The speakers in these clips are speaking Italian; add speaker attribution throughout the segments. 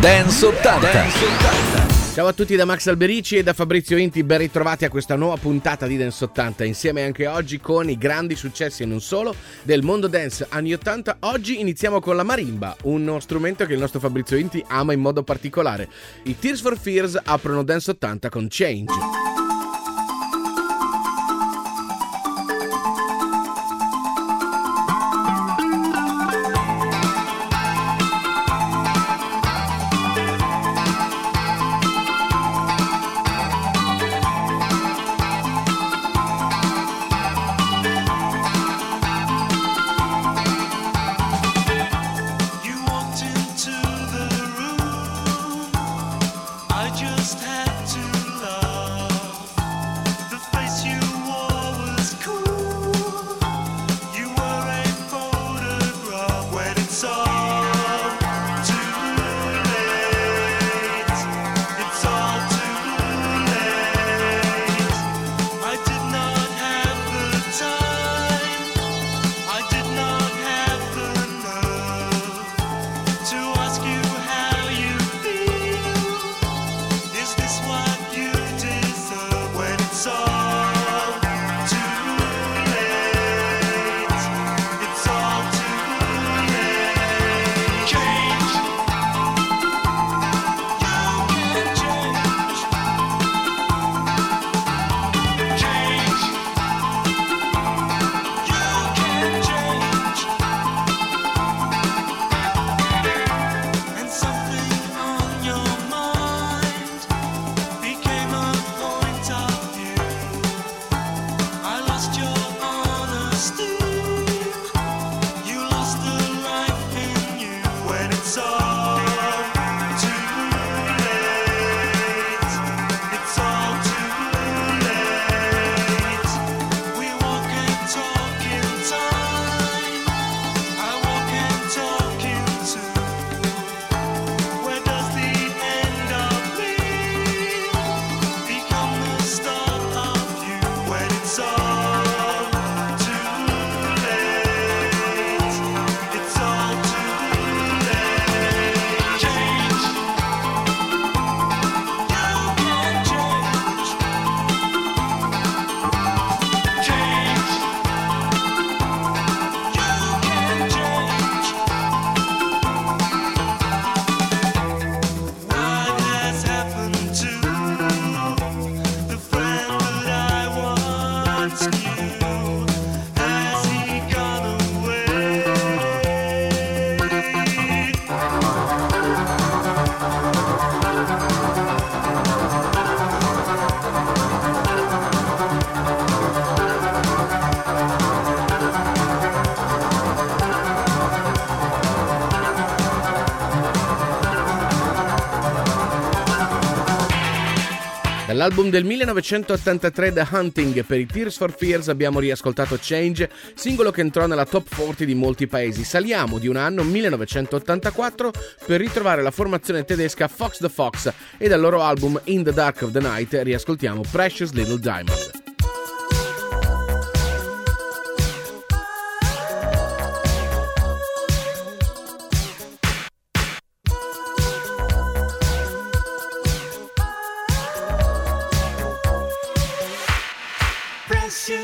Speaker 1: Dance 80. Dance
Speaker 2: 80. Ciao a tutti da Max Alberici e da Fabrizio Inti, ben ritrovati a questa nuova puntata di Dance 80, insieme anche oggi con i grandi successi e non solo del mondo dance anni 80. Oggi iniziamo con la marimba, uno strumento che il nostro Fabrizio Inti ama in modo particolare. I Tears for Fears aprono Dance 80 con Change. Dall'album del 1983 The Hunting per i Tears for Fears abbiamo riascoltato Change, singolo che entrò nella top 40 di molti paesi. Saliamo di un anno 1984 per ritrovare la formazione tedesca Fox the Fox e dal loro album In the Dark of the Night riascoltiamo Precious Little Diamond.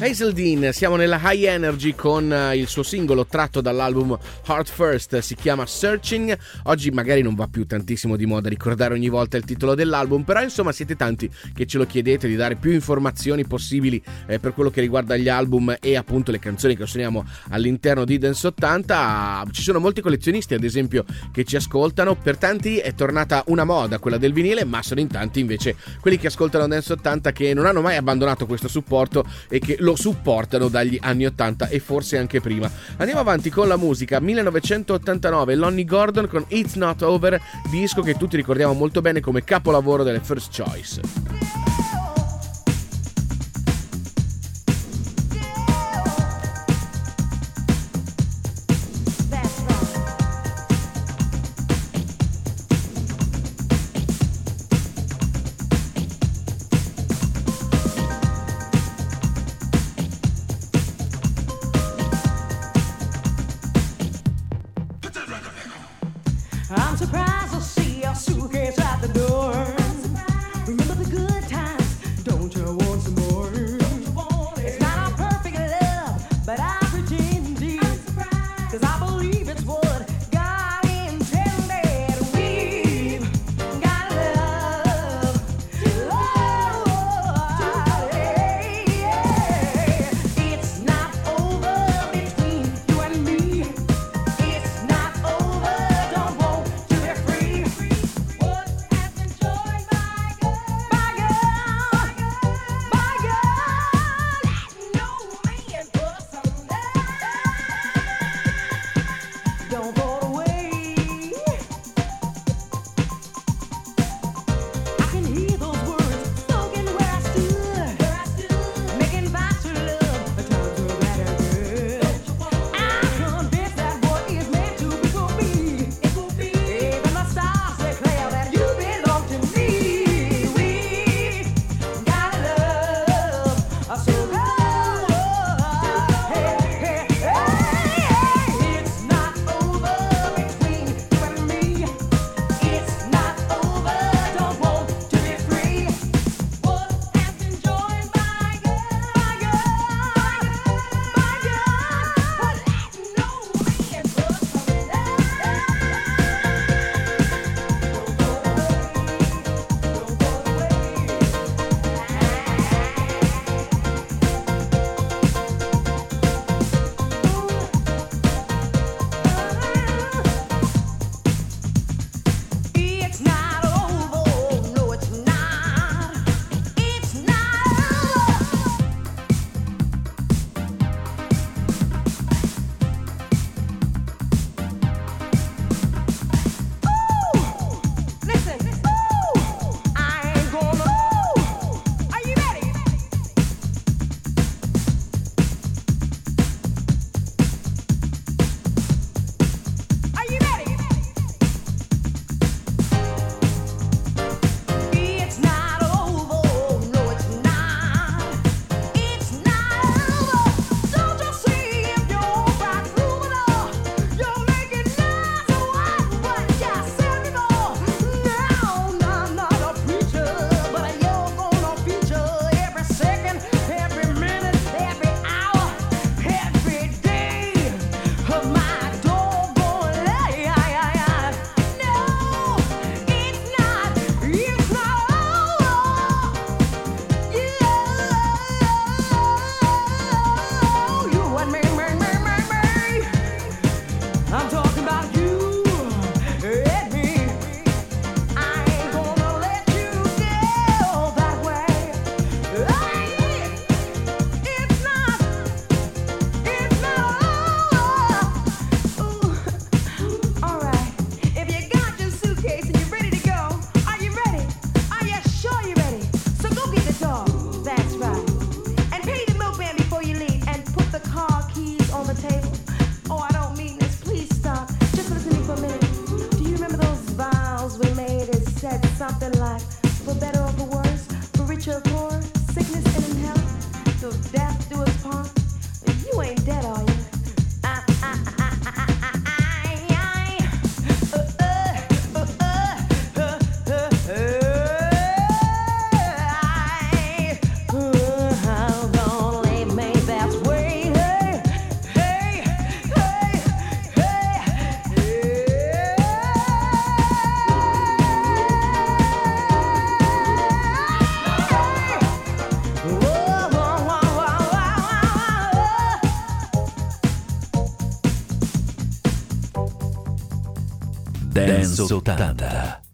Speaker 3: Hazel Dean, siamo nella high energy con eh, il suo singolo tratto dall'album Heart First, si chiama Searching. Oggi magari non va più tantissimo di moda ricordare ogni volta il titolo dell'album, però insomma siete tanti che ce lo chiedete di dare più informazioni possibili eh, per quello che riguarda gli album e appunto le canzoni che suoniamo all'interno di Dance 80. Ci sono molti collezionisti ad esempio che ci ascoltano, per tanti è tornata una moda quella del vinile, ma sono in tanti invece quelli che ascoltano Dance 80 che non hanno mai abbandonato questo supporto e che lo supportano dagli anni 80 e forse anche prima. Andiamo avanti con la musica. 1989 Lonnie Gordon con It's Not Over, disco che tutti ricordiamo molto bene come capolavoro delle First Choice.
Speaker 4: Dance 80.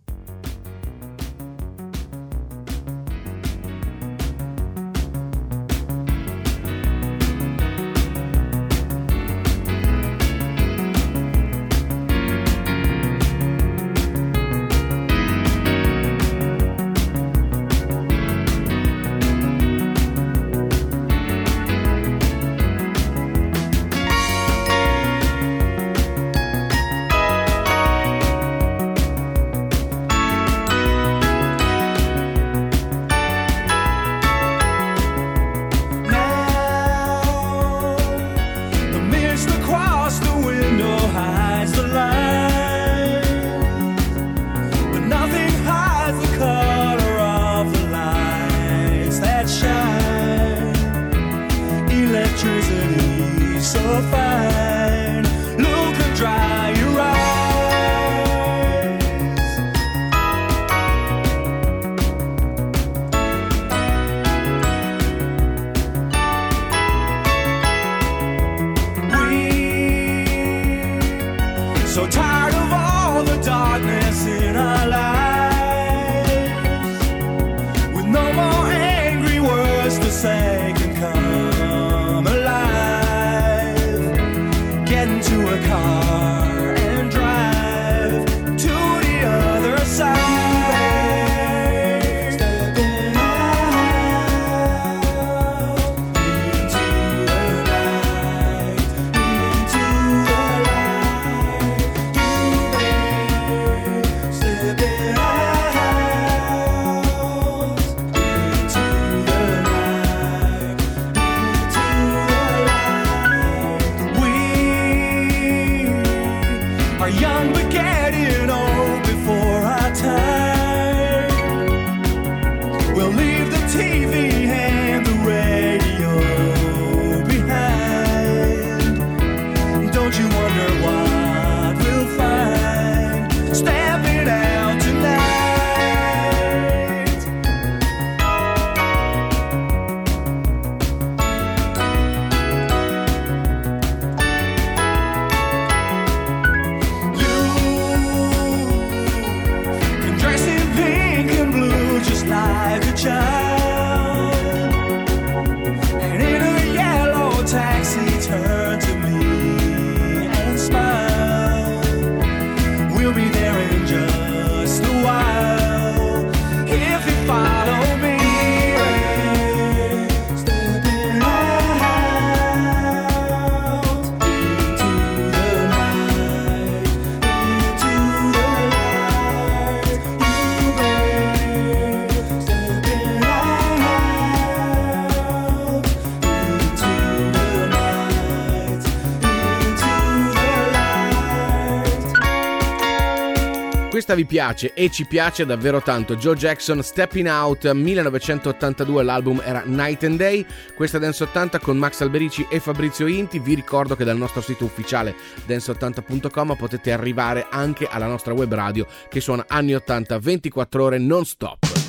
Speaker 5: Questa vi piace e ci piace davvero tanto. Joe Jackson, Stepping Out, 1982, l'album era Night and Day. Questa Dance 80 con Max Alberici e Fabrizio Inti. Vi ricordo che dal nostro sito ufficiale dance80.com potete arrivare anche alla nostra web radio che suona anni 80 24 ore non stop.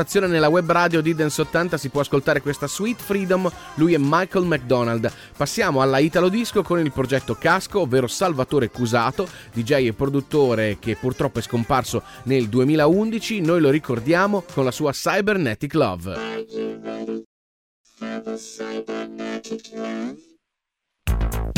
Speaker 6: Rotazione nella web radio di Dance 80 si può ascoltare questa Sweet Freedom, lui è Michael McDonald. Passiamo alla Italo Disco con il progetto Casco, ovvero Salvatore Cusato, DJ e produttore che purtroppo è scomparso nel 2011, noi lo ricordiamo con la sua Cybernetic Love. Cybernetic Love?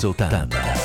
Speaker 7: 80.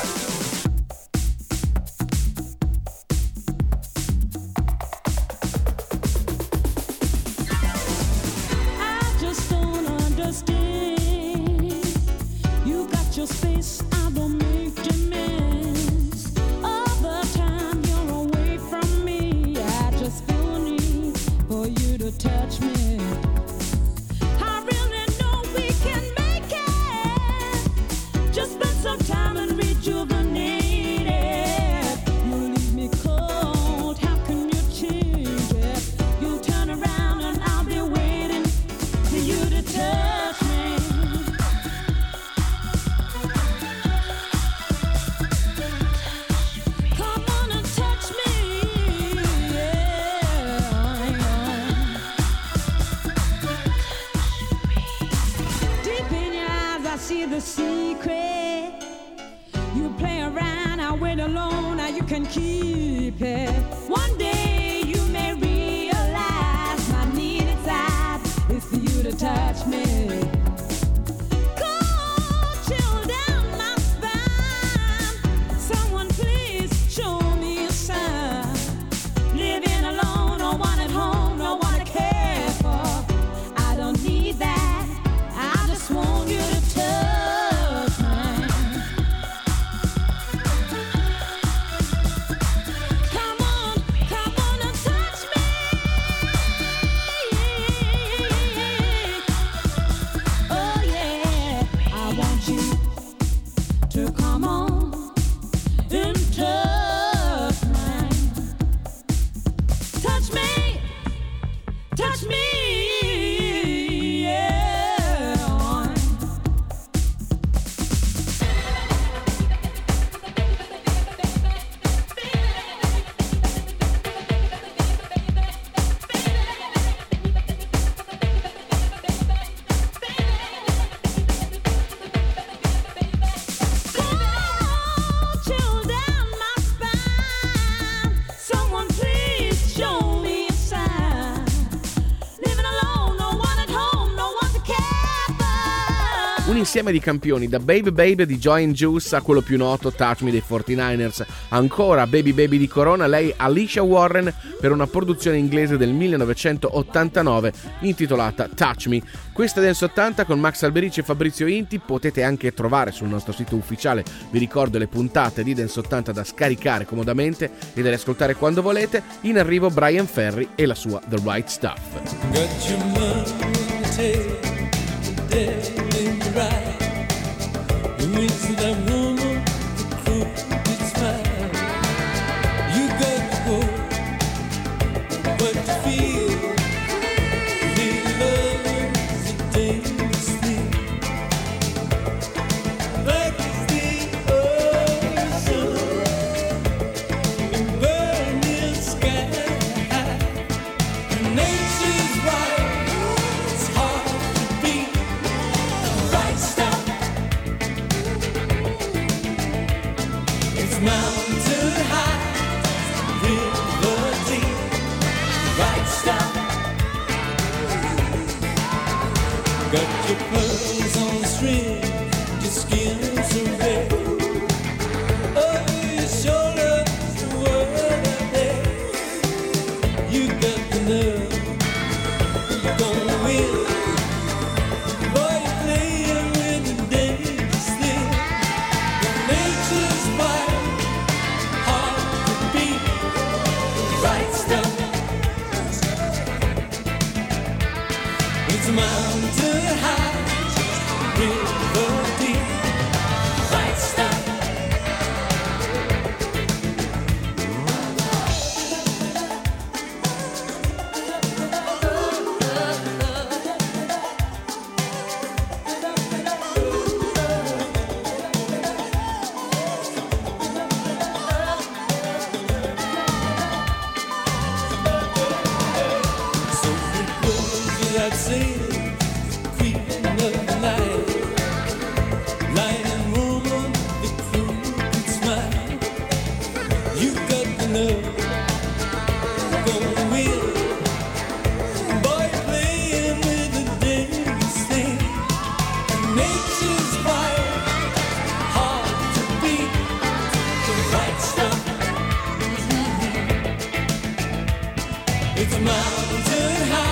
Speaker 3: Insieme di campioni, da Baby Baby di Joy and Juice a quello più noto Touch Me dei 49ers, ancora Baby Baby di Corona, lei Alicia Warren per una produzione inglese del 1989 intitolata Touch Me. Questa Dance 80 con Max Alberici e Fabrizio Inti potete anche trovare sul nostro sito ufficiale, vi ricordo le puntate di Dance 80 da scaricare comodamente e da ascoltare quando volete, in arrivo Brian Ferry e la sua The Right Stuff.
Speaker 8: It's It's a mountain high.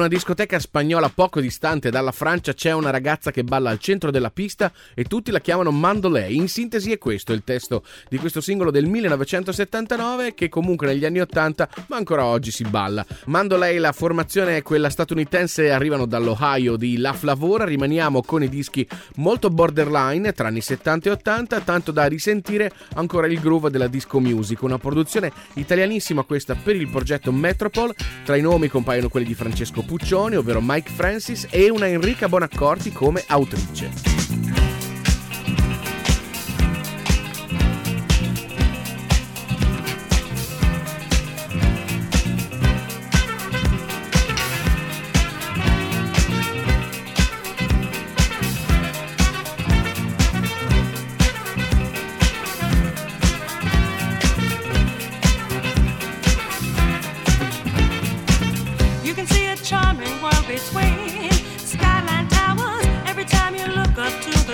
Speaker 9: una discoteca spagnola poco distante dalla Francia c'è una ragazza che balla al centro della pista e tutti la chiamano Mandolei. In sintesi è questo il testo di questo singolo del 1979 che comunque negli anni 80 ma ancora oggi si balla. Mandolei, la formazione è quella statunitense, arrivano dall'Ohio di La Flavora, rimaniamo con i dischi molto borderline tra anni 70 e 80, tanto da risentire ancora il groove della disco music, una produzione italianissima questa per il progetto Metropol, tra i nomi compaiono quelli di Francesco Puccioni, ovvero Mike Francis, e una Enrica Bonaccorti come autrice.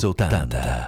Speaker 10: Sultanda.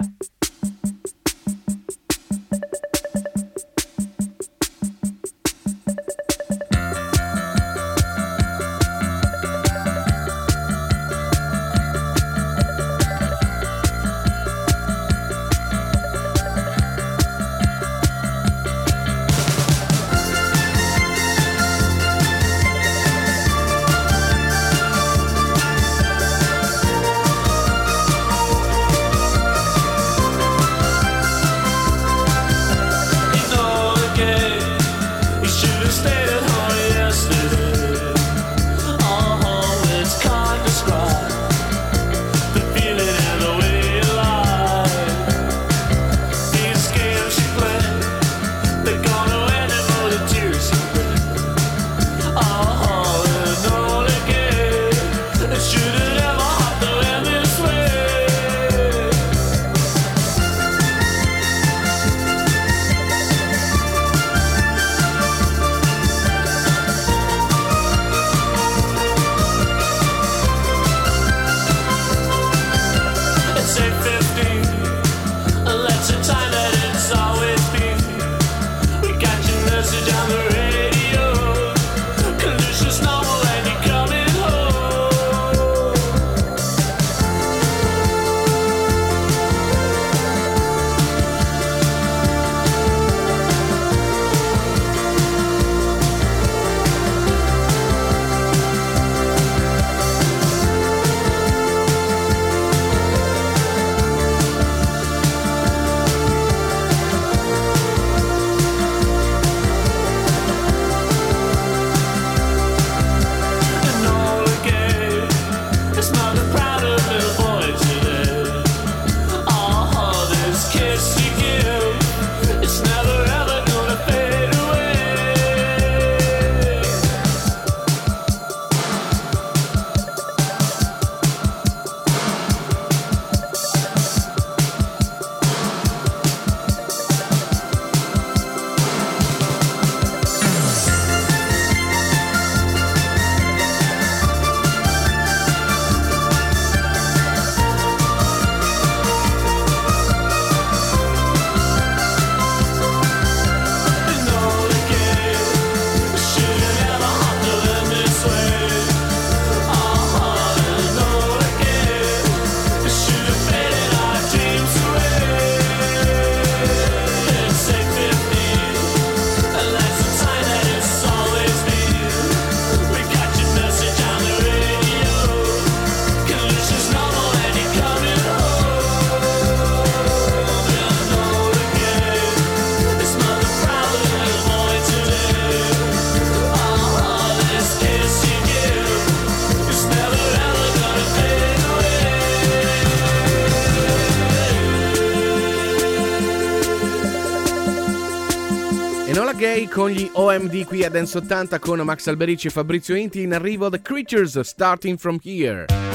Speaker 11: con gli OMD qui a Dance 80 con Max Alberici e Fabrizio Inti in arrivo The Creatures Starting From Here.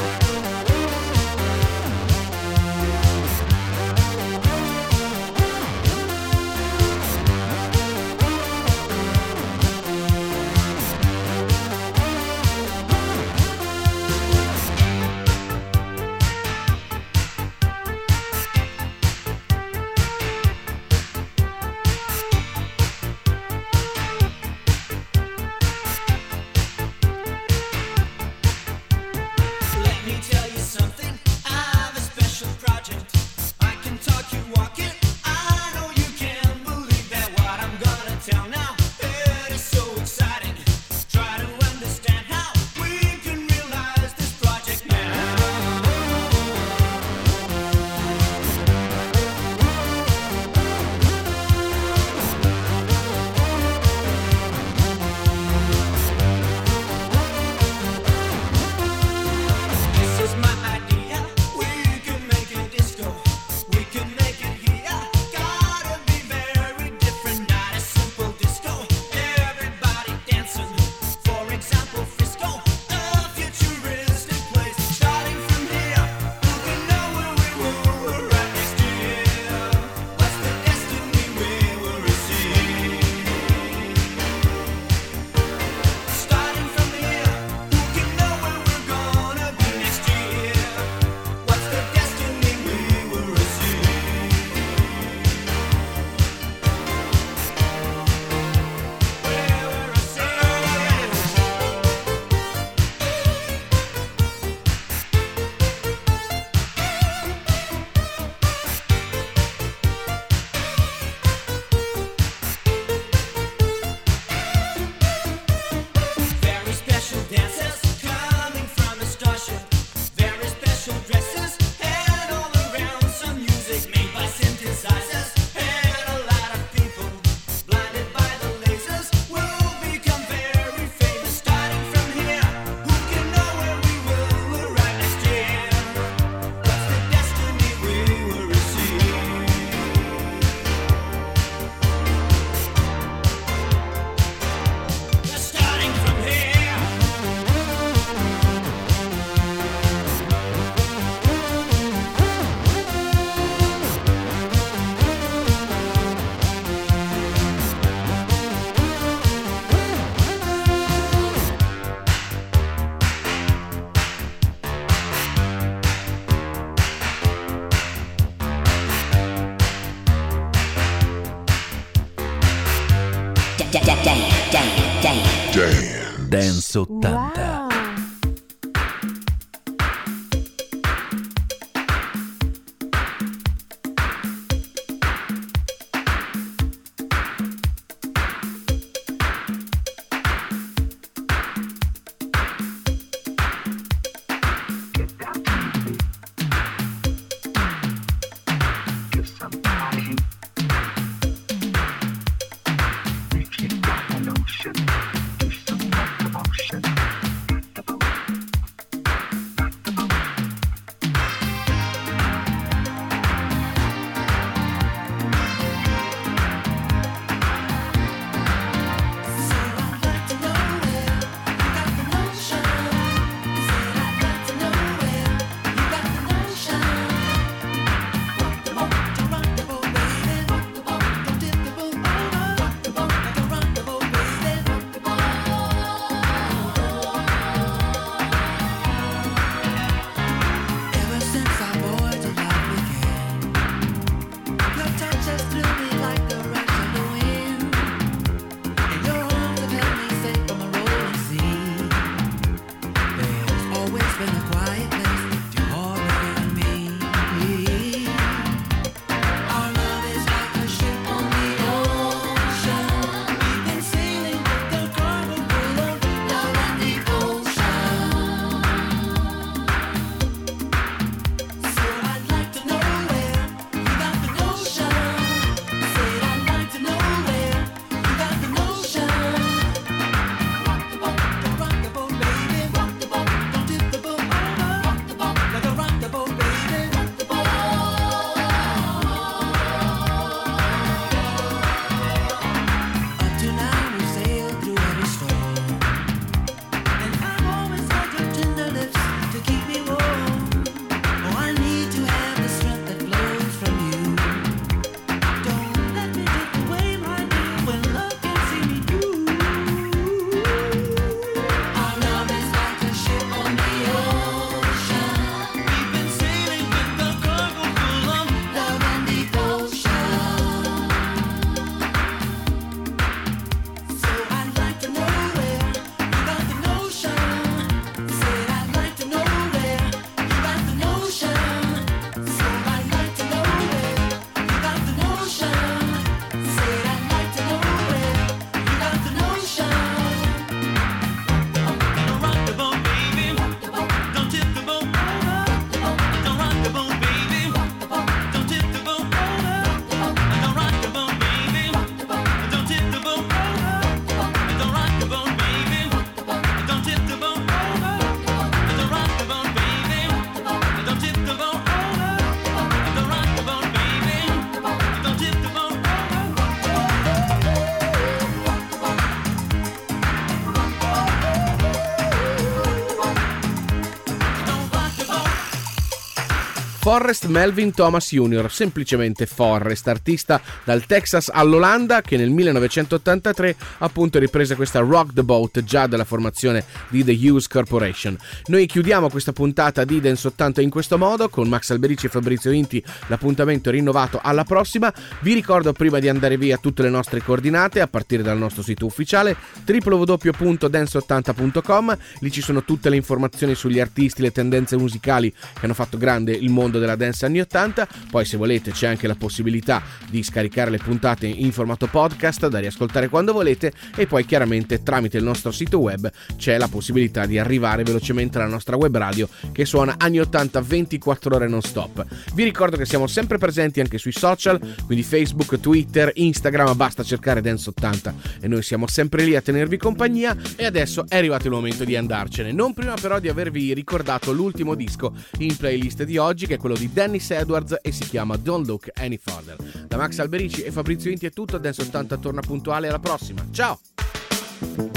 Speaker 3: Forrest Melvin Thomas Jr., semplicemente Forrest, artista dal Texas all'Olanda che nel 1983 appunto riprese questa Rock the Boat già dalla formazione di The Hughes Corporation. Noi chiudiamo questa puntata di Dance 80 in questo modo con Max Alberici e Fabrizio Inti, l'appuntamento è rinnovato alla prossima. Vi ricordo prima di andare via tutte le nostre coordinate a partire dal nostro sito ufficiale www.dance80.com, lì ci sono tutte le informazioni sugli artisti, le tendenze musicali che hanno fatto grande il mondo della dance anni 80, poi se volete c'è anche la possibilità di scaricare le puntate in formato podcast da riascoltare quando volete. E poi chiaramente tramite il nostro sito web c'è la possibilità di arrivare velocemente alla nostra web radio che suona anni 80 24 ore non stop. Vi ricordo che siamo sempre presenti anche sui social, quindi Facebook, Twitter, Instagram, basta cercare Dance 80 e noi siamo sempre lì a tenervi compagnia. E adesso è arrivato il momento di andarcene, non prima però di avervi ricordato l'ultimo disco in playlist di oggi che è quello di Dennis Edwards e si chiama Don't Look Any Further. Da Max Alberici e Fabrizio Inti è tutto, Dance 80 torna puntuale alla prossima. Ciao!